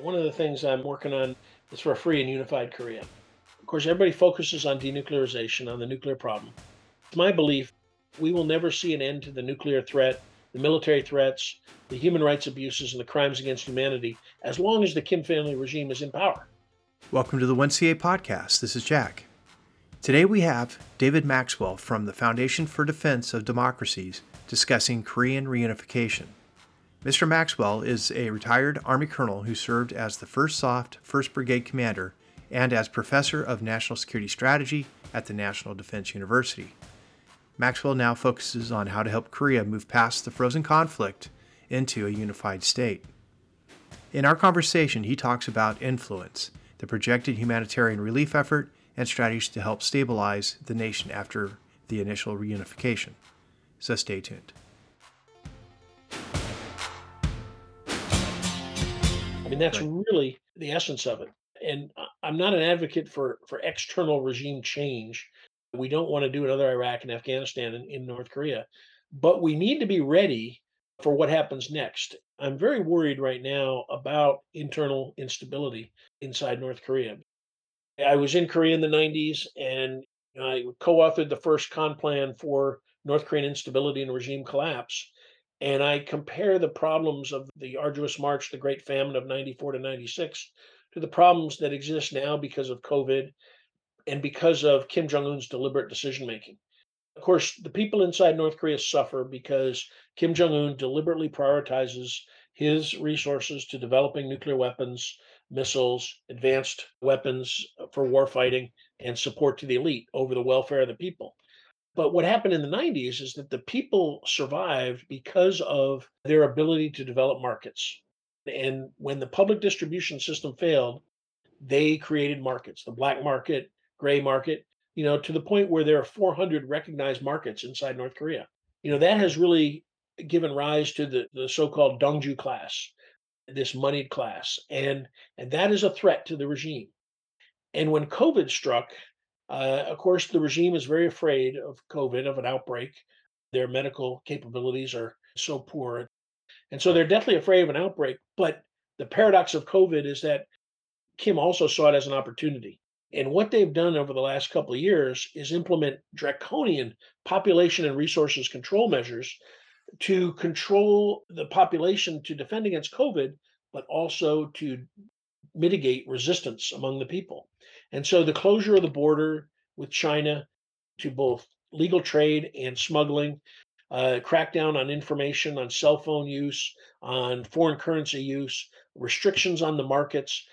One of the things I'm working on is for a free and unified Korea. Of course, everybody focuses on denuclearization, on the nuclear problem. It's my belief we will never see an end to the nuclear threat, the military threats, the human rights abuses, and the crimes against humanity as long as the Kim family regime is in power. Welcome to the 1CA podcast. This is Jack. Today we have David Maxwell from the Foundation for Defense of Democracies discussing Korean reunification. Mr. Maxwell is a retired Army colonel who served as the 1st SOFT 1st Brigade Commander and as Professor of National Security Strategy at the National Defense University. Maxwell now focuses on how to help Korea move past the frozen conflict into a unified state. In our conversation, he talks about influence, the projected humanitarian relief effort, and strategies to help stabilize the nation after the initial reunification. So stay tuned. I mean, that's really the essence of it. And I'm not an advocate for, for external regime change. We don't want to do another Iraq and Afghanistan in, in North Korea, but we need to be ready for what happens next. I'm very worried right now about internal instability inside North Korea. I was in Korea in the 90s and I co authored the first con plan for North Korean instability and regime collapse and I compare the problems of the arduous march, the Great Famine of 94 to 96, to the problems that exist now because of COVID and because of Kim Jong un's deliberate decision making. Of course, the people inside North Korea suffer because Kim Jong un deliberately prioritizes his resources to developing nuclear weapons, missiles, advanced weapons uh, for warfighting, and support to the elite over the welfare of the people. But what happened in the 90s is that the people survived because of their ability to develop markets. And when the public distribution system failed, they created markets, the black market, gray market, you know, to the point where there are 400 recognized markets inside North Korea. You know, that has really given rise to the, the so-called donju class, this moneyed class. And and that is a threat to the regime. And when COVID struck, uh, of course, the regime is very afraid of COVID, of an outbreak. Their medical capabilities are so poor. And so they're definitely afraid of an outbreak. But the paradox of COVID is that Kim also saw it as an opportunity. And what they've done over the last couple of years is implement draconian population and resources control measures to control the population to defend against COVID, but also to mitigate resistance among the people. And so the closure of the border with China to both legal trade and smuggling, uh, crackdown on information, on cell phone use, on foreign currency use, restrictions on the markets.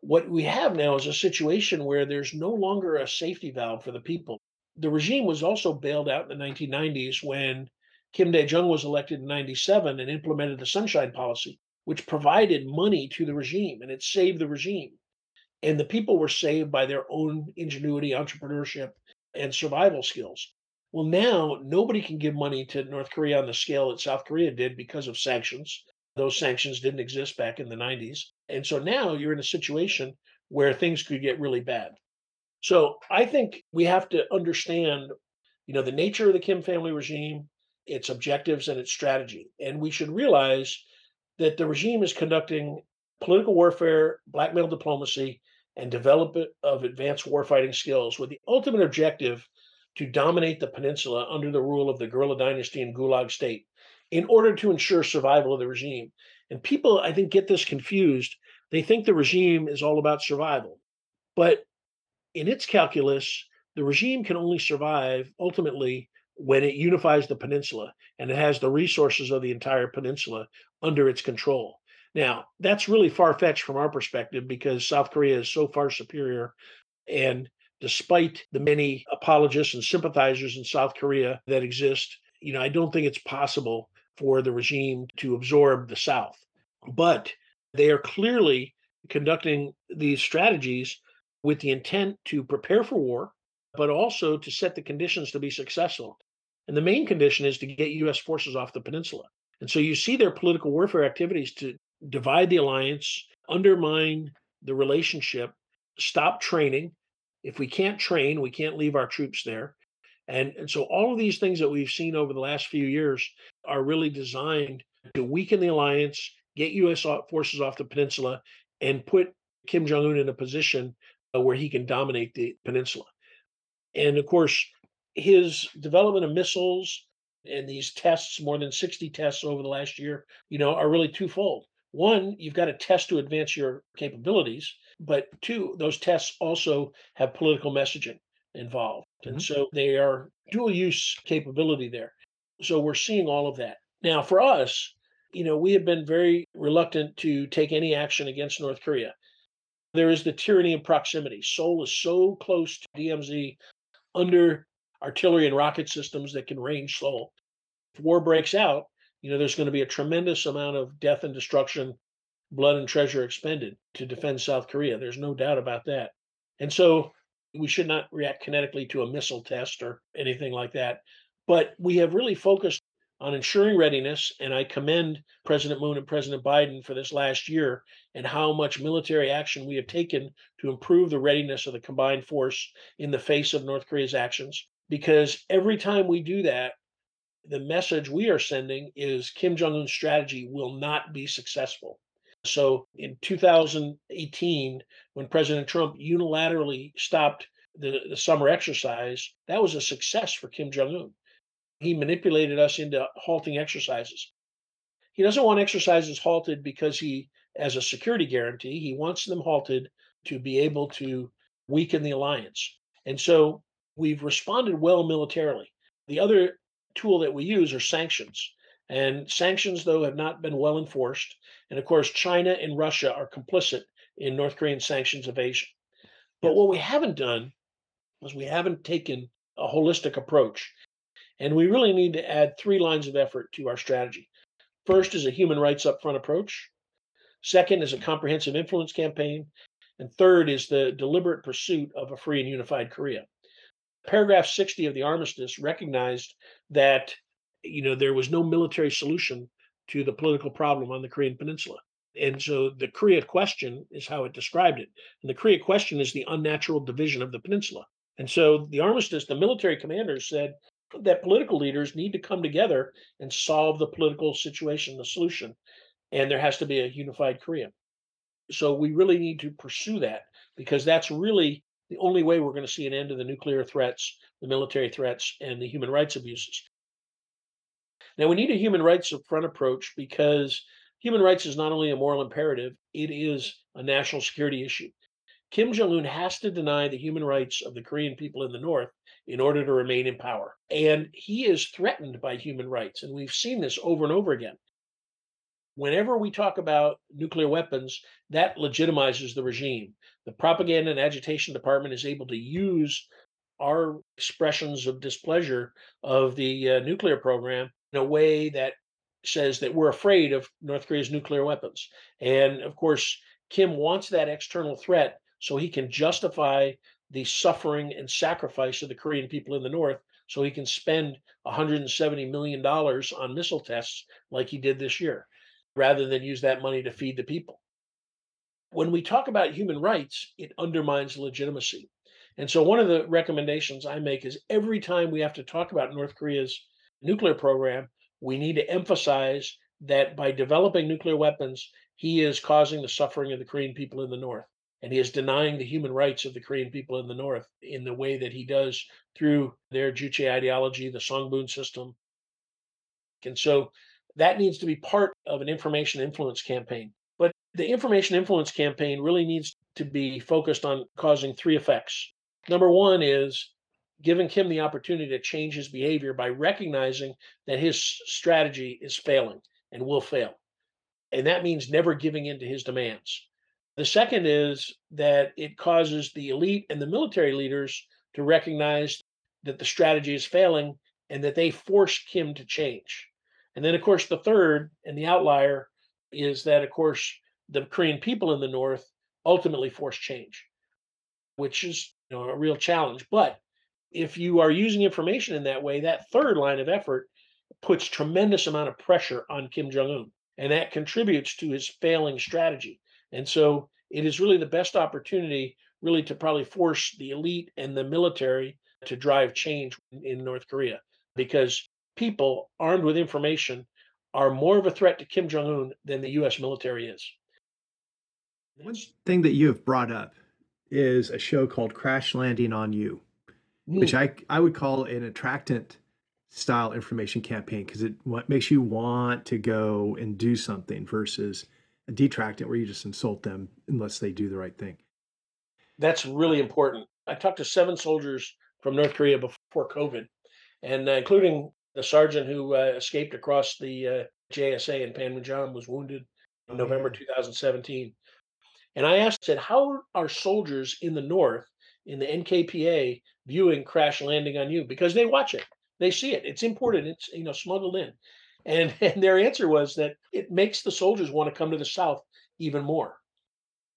What we have now is a situation where there's no longer a safety valve for the people. The regime was also bailed out in the 1990s when Kim Dae Jung was elected in 97 and implemented the Sunshine Policy, which provided money to the regime and it saved the regime and the people were saved by their own ingenuity, entrepreneurship, and survival skills. Well, now nobody can give money to North Korea on the scale that South Korea did because of sanctions. Those sanctions didn't exist back in the 90s. And so now you're in a situation where things could get really bad. So I think we have to understand, you know, the nature of the Kim family regime, its objectives and its strategy. And we should realize that the regime is conducting political warfare, blackmail diplomacy, and development of advanced warfighting skills with the ultimate objective to dominate the peninsula under the rule of the guerrilla dynasty and gulag state in order to ensure survival of the regime. And people, I think, get this confused. They think the regime is all about survival. But in its calculus, the regime can only survive ultimately when it unifies the peninsula and it has the resources of the entire peninsula under its control. Now, that's really far fetched from our perspective because South Korea is so far superior. And despite the many apologists and sympathizers in South Korea that exist, you know, I don't think it's possible for the regime to absorb the South. But they are clearly conducting these strategies with the intent to prepare for war, but also to set the conditions to be successful. And the main condition is to get US forces off the peninsula. And so you see their political warfare activities to divide the alliance, undermine the relationship, stop training. If we can't train, we can't leave our troops there. And, and so all of these things that we've seen over the last few years are really designed to weaken the alliance, get U.S. forces off the peninsula, and put Kim Jong Un in a position uh, where he can dominate the peninsula. And of course, his development of missiles and these tests, more than 60 tests over the last year, you know, are really twofold. One, you've got to test to advance your capabilities, but two, those tests also have political messaging involved. Mm-hmm. And so they are dual use capability there. So we're seeing all of that. Now, for us, you know, we have been very reluctant to take any action against North Korea. There is the tyranny of proximity. Seoul is so close to DMZ under artillery and rocket systems that can range Seoul. If war breaks out, you know, there's going to be a tremendous amount of death and destruction, blood and treasure expended to defend South Korea. There's no doubt about that. And so we should not react kinetically to a missile test or anything like that. But we have really focused on ensuring readiness, and I commend President Moon and President Biden for this last year and how much military action we have taken to improve the readiness of the combined force in the face of North Korea's actions. Because every time we do that, the message we are sending is Kim Jong un's strategy will not be successful. So in 2018, when President Trump unilaterally stopped the, the summer exercise, that was a success for Kim Jong un. He manipulated us into halting exercises. He doesn't want exercises halted because he, as a security guarantee, he wants them halted to be able to weaken the alliance. And so we've responded well militarily. The other tool that we use are sanctions. And sanctions, though, have not been well enforced. And of course, China and Russia are complicit in North Korean sanctions evasion. But what we haven't done is we haven't taken a holistic approach. And we really need to add three lines of effort to our strategy. First is a human rights upfront approach. Second is a comprehensive influence campaign. And third is the deliberate pursuit of a free and unified Korea. Paragraph 60 of the armistice recognized that you know, there was no military solution to the political problem on the Korean Peninsula. And so the Korea question is how it described it. And the Korea question is the unnatural division of the peninsula. And so the armistice, the military commanders said that political leaders need to come together and solve the political situation, the solution. And there has to be a unified Korea. So we really need to pursue that because that's really the only way we're going to see an end to the nuclear threats, the military threats, and the human rights abuses. Now, we need a human rights front approach because human rights is not only a moral imperative, it is a national security issue. Kim Jong un has to deny the human rights of the Korean people in the North in order to remain in power. And he is threatened by human rights. And we've seen this over and over again. Whenever we talk about nuclear weapons, that legitimizes the regime. The propaganda and agitation department is able to use our expressions of displeasure of the uh, nuclear program in a way that says that we're afraid of North Korea's nuclear weapons. And of course, Kim wants that external threat so he can justify the suffering and sacrifice of the Korean people in the North so he can spend $170 million on missile tests like he did this year, rather than use that money to feed the people. When we talk about human rights, it undermines legitimacy. And so, one of the recommendations I make is every time we have to talk about North Korea's nuclear program, we need to emphasize that by developing nuclear weapons, he is causing the suffering of the Korean people in the North. And he is denying the human rights of the Korean people in the North in the way that he does through their Juche ideology, the Songbun system. And so that needs to be part of an information influence campaign. But the information influence campaign really needs to be focused on causing three effects. Number one is giving Kim the opportunity to change his behavior by recognizing that his strategy is failing and will fail. And that means never giving in to his demands. The second is that it causes the elite and the military leaders to recognize that the strategy is failing and that they force Kim to change. And then, of course, the third and the outlier is that, of course, the Korean people in the North ultimately force change, which is you know, a real challenge. But if you are using information in that way, that third line of effort puts tremendous amount of pressure on Kim Jong Un, and that contributes to his failing strategy. And so it is really the best opportunity, really, to probably force the elite and the military to drive change in, in North Korea because people armed with information are more of a threat to Kim Jong Un than the U.S. military is. One thing that you have brought up is a show called Crash Landing on You, mm. which I I would call an attractant style information campaign because it what makes you want to go and do something versus a detractant where you just insult them unless they do the right thing. That's really important. I talked to seven soldiers from North Korea before COVID, and uh, including the sergeant who uh, escaped across the uh, JSA in Panmunjom was wounded in November 2017. And I asked, said, how are soldiers in the North, in the NKPA, viewing Crash Landing on You? Because they watch it, they see it, it's imported, it's you know smuggled in, and and their answer was that it makes the soldiers want to come to the South even more.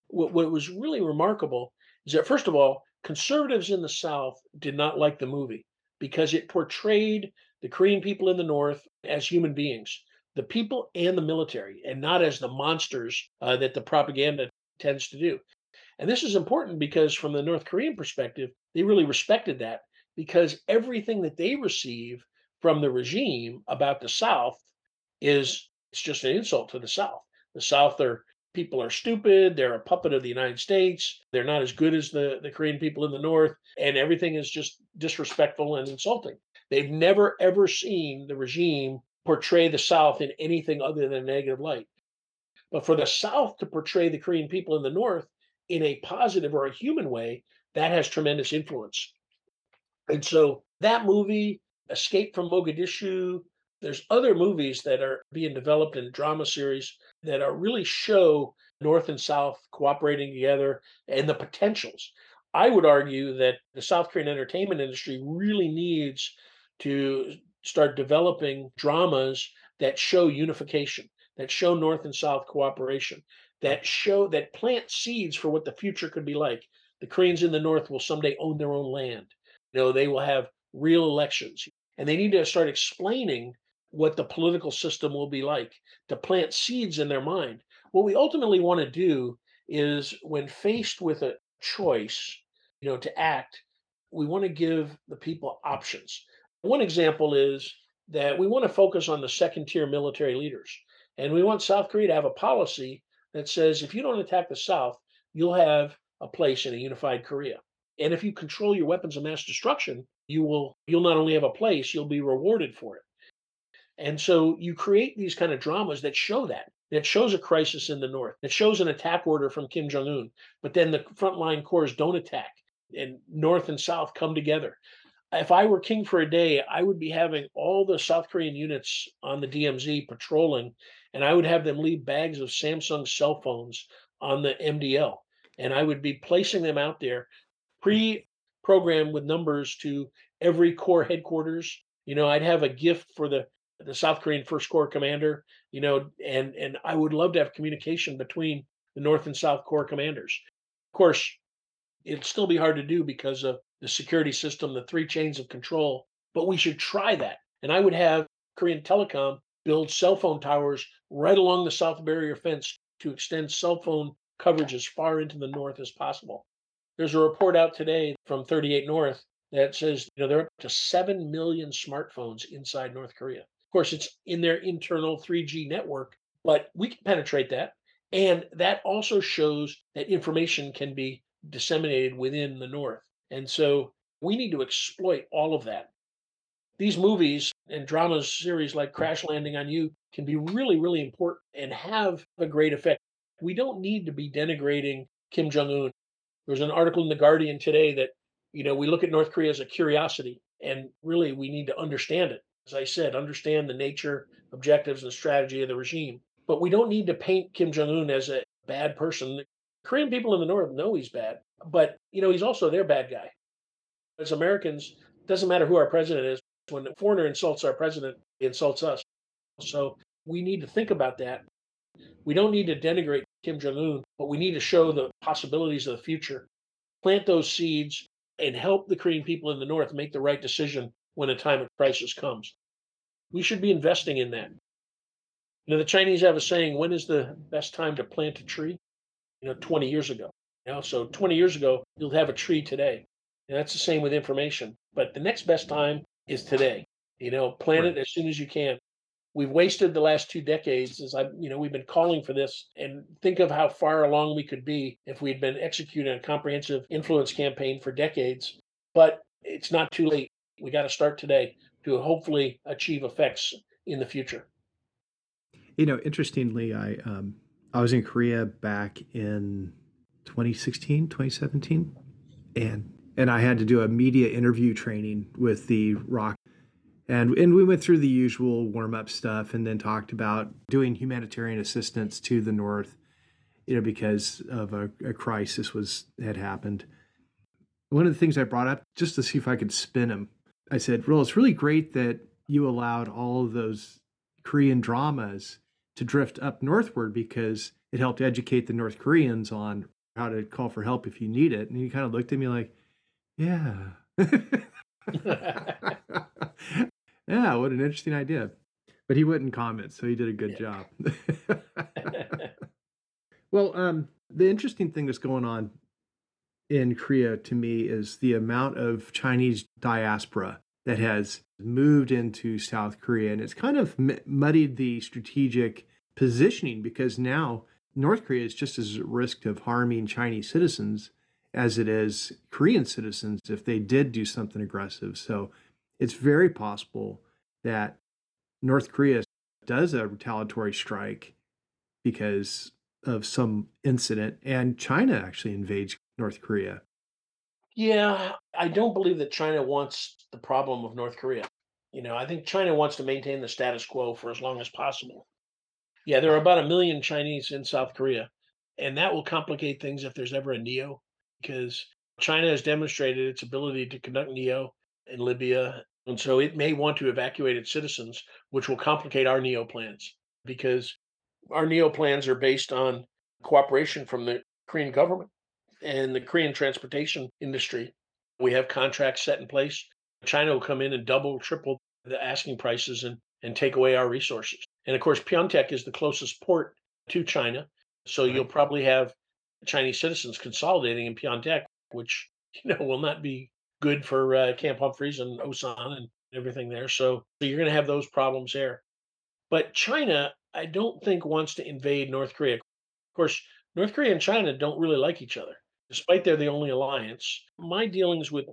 What, what was really remarkable is that first of all, conservatives in the South did not like the movie because it portrayed the Korean people in the North as human beings the people and the military, and not as the monsters uh, that the propaganda tends to do. And this is important because, from the North Korean perspective, they really respected that because everything that they receive from the regime about the South is it's just an insult to the South. The South are people are stupid. They're a puppet of the United States. They're not as good as the, the Korean people in the North. And everything is just disrespectful and insulting. They've never, ever seen the regime portray the South in anything other than a negative light. But for the South to portray the Korean people in the North in a positive or a human way, that has tremendous influence. And so that movie, Escape from Mogadishu, there's other movies that are being developed in drama series that are really show North and South cooperating together and the potentials. I would argue that the South Korean entertainment industry really needs to start developing dramas that show unification that show North and South cooperation, that show that plant seeds for what the future could be like. The Koreans in the North will someday own their own land. You know, they will have real elections, and they need to start explaining what the political system will be like to plant seeds in their mind. What we ultimately want to do is when faced with a choice, you know, to act, we want to give the people options. One example is that we want to focus on the second tier military leaders. And we want South Korea to have a policy that says if you don't attack the South, you'll have a place in a unified Korea. And if you control your weapons of mass destruction, you will you'll not only have a place, you'll be rewarded for it. And so you create these kind of dramas that show that. That shows a crisis in the north. That shows an attack order from Kim Jong Un. But then the frontline corps don't attack, and North and South come together if I were king for a day, I would be having all the South Korean units on the DMZ patrolling, and I would have them leave bags of Samsung cell phones on the MDL, and I would be placing them out there, pre-programmed with numbers to every corps headquarters. You know, I'd have a gift for the the South Korean First Corps commander. You know, and and I would love to have communication between the North and South Corps commanders. Of course, it'd still be hard to do because of the security system, the three chains of control, but we should try that. And I would have Korean Telecom build cell phone towers right along the South Barrier Fence to extend cell phone coverage as far into the north as possible. There's a report out today from 38 North that says you know they're up to 7 million smartphones inside North Korea. Of course, it's in their internal 3G network, but we can penetrate that. And that also shows that information can be disseminated within the north. And so we need to exploit all of that. These movies and dramas series like Crash Landing on You can be really, really important and have a great effect. We don't need to be denigrating Kim Jong un. There's an article in The Guardian today that, you know, we look at North Korea as a curiosity, and really we need to understand it. As I said, understand the nature, objectives, and strategy of the regime. But we don't need to paint Kim Jong un as a bad person. Korean people in the North know he's bad but you know he's also their bad guy. As Americans, doesn't matter who our president is. When a foreigner insults our president, he insults us. So we need to think about that. We don't need to denigrate Kim Jong Un, but we need to show the possibilities of the future, plant those seeds, and help the Korean people in the North make the right decision when a time of crisis comes. We should be investing in that. You know, the Chinese have a saying, when is the best time to plant a tree? You know, 20 years ago. You know, so 20 years ago, you'll have a tree today. And that's the same with information. But the next best time is today. You know, plan Right. it as soon as you can. We've wasted the last two decades as I, you know, we've been calling for this and think of how far along we could be if we'd been executing a comprehensive influence campaign for decades. But it's not too late. We got to start today to hopefully achieve effects in the future. You know, interestingly, I um, I was in Korea back in 2016, 2017, and and I had to do a media interview training with the ROK, and and we went through the usual warm up stuff, and then talked about doing humanitarian assistance to the north, you know, because of a, a crisis was had happened. One of the things I brought up just to see if I could spin him, I said, "Well, it's really great that you allowed all of those Korean dramas." To drift up northward because it helped educate the North Koreans on how to call for help if you need it. And he kind of looked at me like, yeah. yeah, what an interesting idea. But he wouldn't comment, so he did a good Yeah. job. well, um, the interesting thing that's going on in Korea to me is the amount of Chinese diaspora that has moved into South Korea. And it's kind of muddied the strategic positioning because now North Korea is just as at risk of harming Chinese citizens as it is Korean citizens if they did do something aggressive. So it's very possible that North Korea does a retaliatory strike because of some incident and China actually invades North Korea. Yeah, I don't believe that China wants the problem of North Korea. You know, I think China wants to maintain the status quo for as long as possible. Yeah, there are about a million Chinese in South Korea, and that will complicate things if there's ever a NEO, because China has demonstrated its ability to conduct NEO in Libya, and so it may want to evacuate its citizens, which will complicate our NEO plans because our NEO plans are based on cooperation from the Korean government and the Korean transportation industry. We have contracts set in place. China will come in and double, triple the asking prices and, and take away our resources. And of course, Pyeongtaek is the closest port to China. So Right. you'll probably have Chinese citizens consolidating in Pyeongtaek, which you know will not be good for uh, Camp Humphreys and Osan and everything there. So, so you're going to have those problems there. But China, I don't think wants to invade North Korea. Of course, North Korea and China don't really like each other, despite they're the only alliance. My dealings with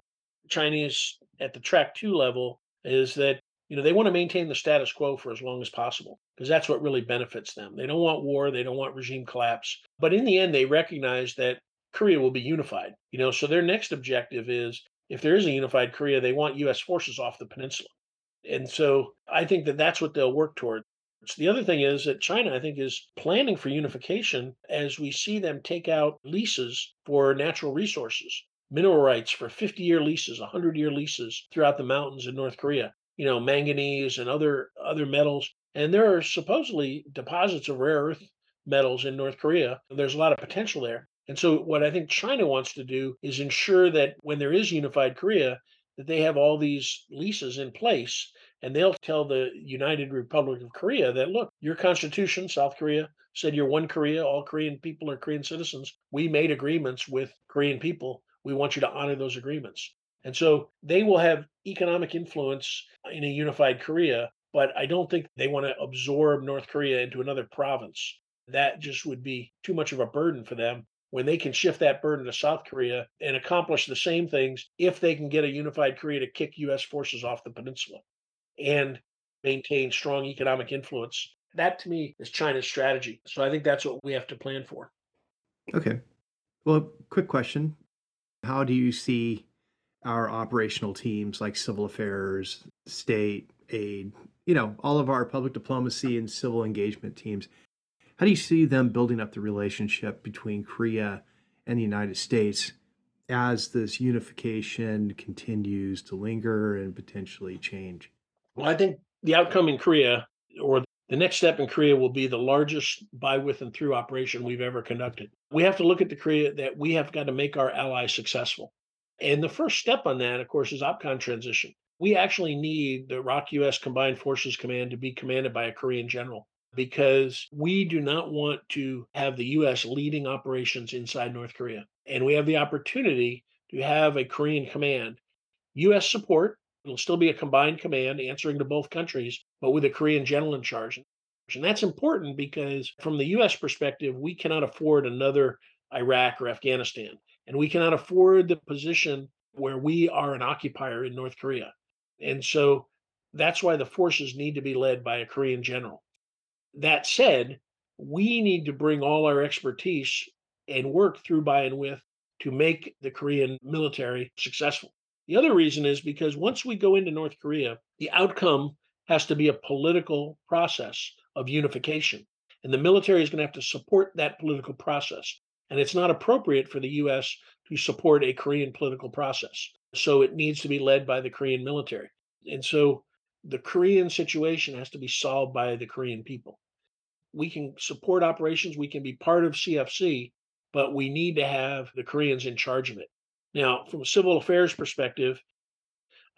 Chinese at the track two level is that you know they want to maintain the status quo for as long as possible because that's what really benefits them. They don't want war, they don't want regime collapse, but in the end, they recognize that Korea will be unified. You know, so their next objective is if there is a unified Korea, they want U.S. forces off the peninsula. And so I think that that's what they'll work toward. So the other thing is that China, I think, is planning for unification as we see them take out leases for natural resources, mineral rights for 50 year leases, 100 year leases throughout the mountains in North Korea, you know, manganese and other other metals. And there are supposedly deposits of rare earth metals in North Korea. There's a lot of potential there. And so what I think China wants to do is ensure that when there is unified Korea, that they have all these leases in place and they'll tell the United Republic of Korea that look, your constitution, South Korea, said you're one Korea, all Korean people are Korean citizens. We made agreements with Korean people. We want you to honor those agreements. And so they will have economic influence in a unified Korea, but I don't think they want to absorb North Korea into another province. That just would be too much of a burden for them when they can shift that burden to South Korea and accomplish the same things if they can get a unified Korea to kick US forces off the peninsula and maintain strong economic influence. That to me is China's strategy. So I think that's what we have to plan for. Okay. Well, quick question. How do you see our operational teams like civil affairs, state, aid, you know, all of our public diplomacy and civil engagement teams? How do you see them building up the relationship between Korea and the United States as this unification continues to linger and potentially change? Well, I think the outcome in Korea or the next step in Korea will be the largest by, with, and through operation we've ever conducted. We have to look at the Korea that we have got to make our allies successful. And the first step on that, of course, is OPCON transition. We actually need the ROK US Combined Forces Command to be commanded by a Korean general because we do not want to have the US leading operations inside North Korea. And we have the opportunity to have a Korean command. U.S. support. It'll still be a combined command answering to both countries, but with a Korean general in charge. And that's important because, from the US perspective, we cannot afford another Iraq or Afghanistan. And we cannot afford the position where we are an occupier in North Korea. And so that's why the forces need to be led by a Korean general. That said, we need to bring all our expertise and work through by and with to make the Korean military successful. The other reason is because once we go into North Korea, the outcome has to be a political process of unification. And the military is going to have to support that political process. And it's not appropriate for the US to support a Korean political process. So it needs to be led by the Korean military. And so the Korean situation has to be solved by the Korean people. We can support operations, we can be part of CFC, but we need to have the Koreans in charge of it. Now, from a civil affairs perspective,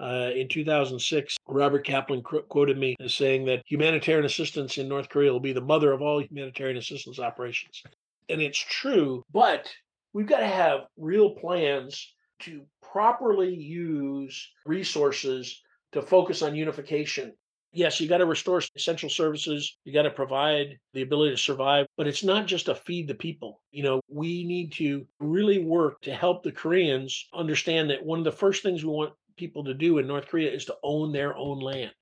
uh, in 2006, Robert Kaplan qu- quoted me as saying that humanitarian assistance in North Korea will be the mother of all humanitarian assistance operations. And it's true, but we've got to have real plans to properly use resources to focus on unification. Yes, you got to restore essential services. You got to provide the ability to survive, but it's not just to feed the people. You know, we need to really work to help the Koreans understand that one of the first things we want people to do in North Korea is to own their own land.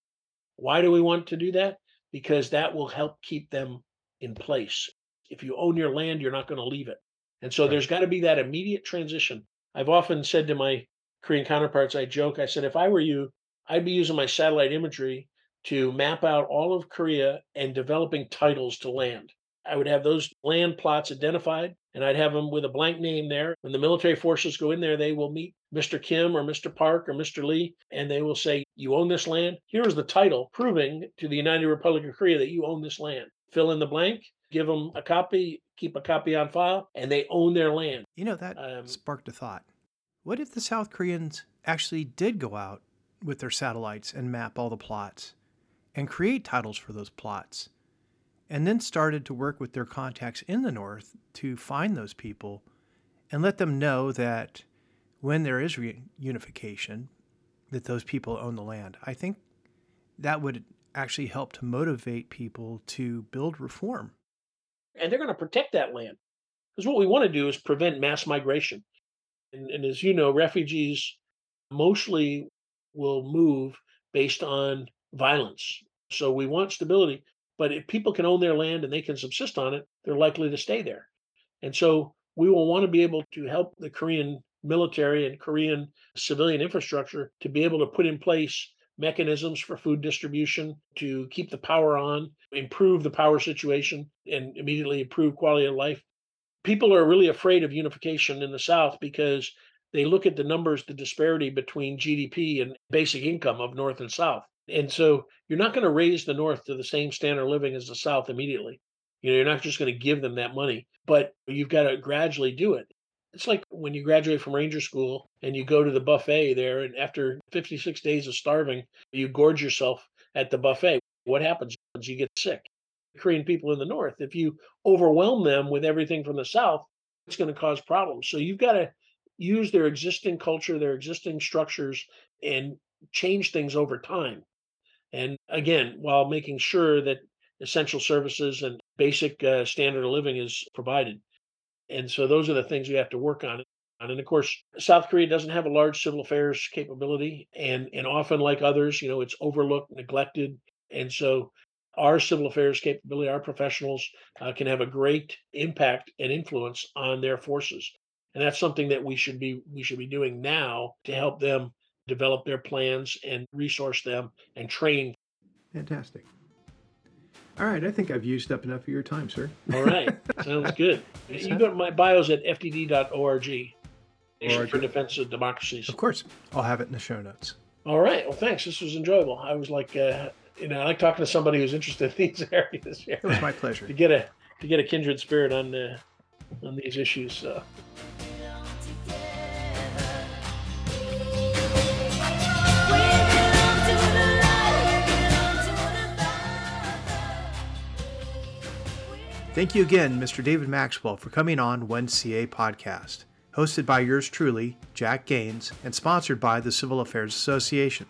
Why do we want to do that? Because that will help keep them in place. If you own your land, you're not going to leave it. And so right. there's got to be that immediate transition. I've often said to my Korean counterparts, I joke, I said, if I were you, I'd be using my satellite imagery to map out all of Korea and developing titles to land. I would have those land plots identified and I'd have them with a blank name there. When the military forces go in there, they will meet Mr. Kim or Mr. Park or Mr. Lee, and they will say, You own this land. Here's the title proving to the United Republic of Korea that you own this land. Fill in the blank, give them a copy, keep a copy on file, and they own their land. You know, that um, sparked a thought. What if the South Koreans actually did go out with their satellites and map all the plots and create titles for those plots? and then started to work with their contacts in the North to find those people and let them know that when there is reunification, that those people own the land. I think that would actually help to motivate people to build reform. And they're going to protect that land. Because what we want to do is prevent mass migration. And, and as you know, refugees mostly will move based on violence. So we want stability. But if people can own their land and they can subsist on it, they're likely to stay there. And so we will want to be able to help the Korean military and Korean civilian infrastructure to be able to put in place mechanisms for food distribution to keep the power on, improve the power situation, and immediately improve quality of life. People are really afraid of unification in the South because they look at the numbers, the disparity between GDP and basic income of North and South. And so you're not going to raise the North to the same standard of living as the South immediately. You know, you're not just going to give them that money, but you've got to gradually do it. It's like when you graduate from Ranger School and you go to the buffet there, and after 56 days of starving, you gorge yourself at the buffet. What happens? You get sick. Korean people in the North, if you overwhelm them with everything from the South, it's going to cause problems. So you've got to use their existing culture, their existing structures, and change things over time. And again, while making sure that essential services and basic uh, standard of living is provided. And so those are the things we have to work on. And of course, South Korea doesn't have a large civil affairs capability, and and often, like others, you know, it's overlooked, neglected, and so our civil affairs capability, our professionals, uh, can have a great impact and influence on their forces, and that's something that we should be we should be doing now to help them develop their plans and resource them and train. Fantastic. All right, I think I've used up enough of your time, sir. All right, sounds good. You go to my bios at fdd.org. Nation for Defense of Democracies. Of course, I'll have it in the show notes. All right. Well, thanks. This was enjoyable. I was like, uh, you know, I like talking to somebody who's interested in these areas. It was my pleasure to get a to get a kindred spirit on uh, on these issues. So. Thank you again, Mr. David Maxwell, for coming on One CA podcast. hosted by yours truly, Jack Gaines, and sponsored by the Civil Affairs Association.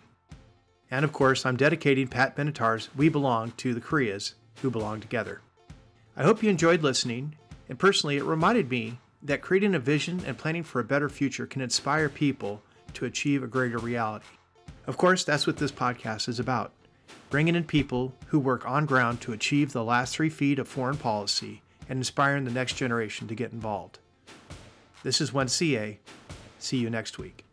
And of course, I'm dedicating Pat Benatar's We Belong to the Koreas, who belong together. I hope you enjoyed listening, and personally, it reminded me that creating a vision and planning for a better future can inspire people to achieve a greater reality. Of course, that's what this podcast is about bringing in people who work on ground to achieve the last three feet of foreign policy and inspiring the next generation to get involved. This is 1CA. See you next week.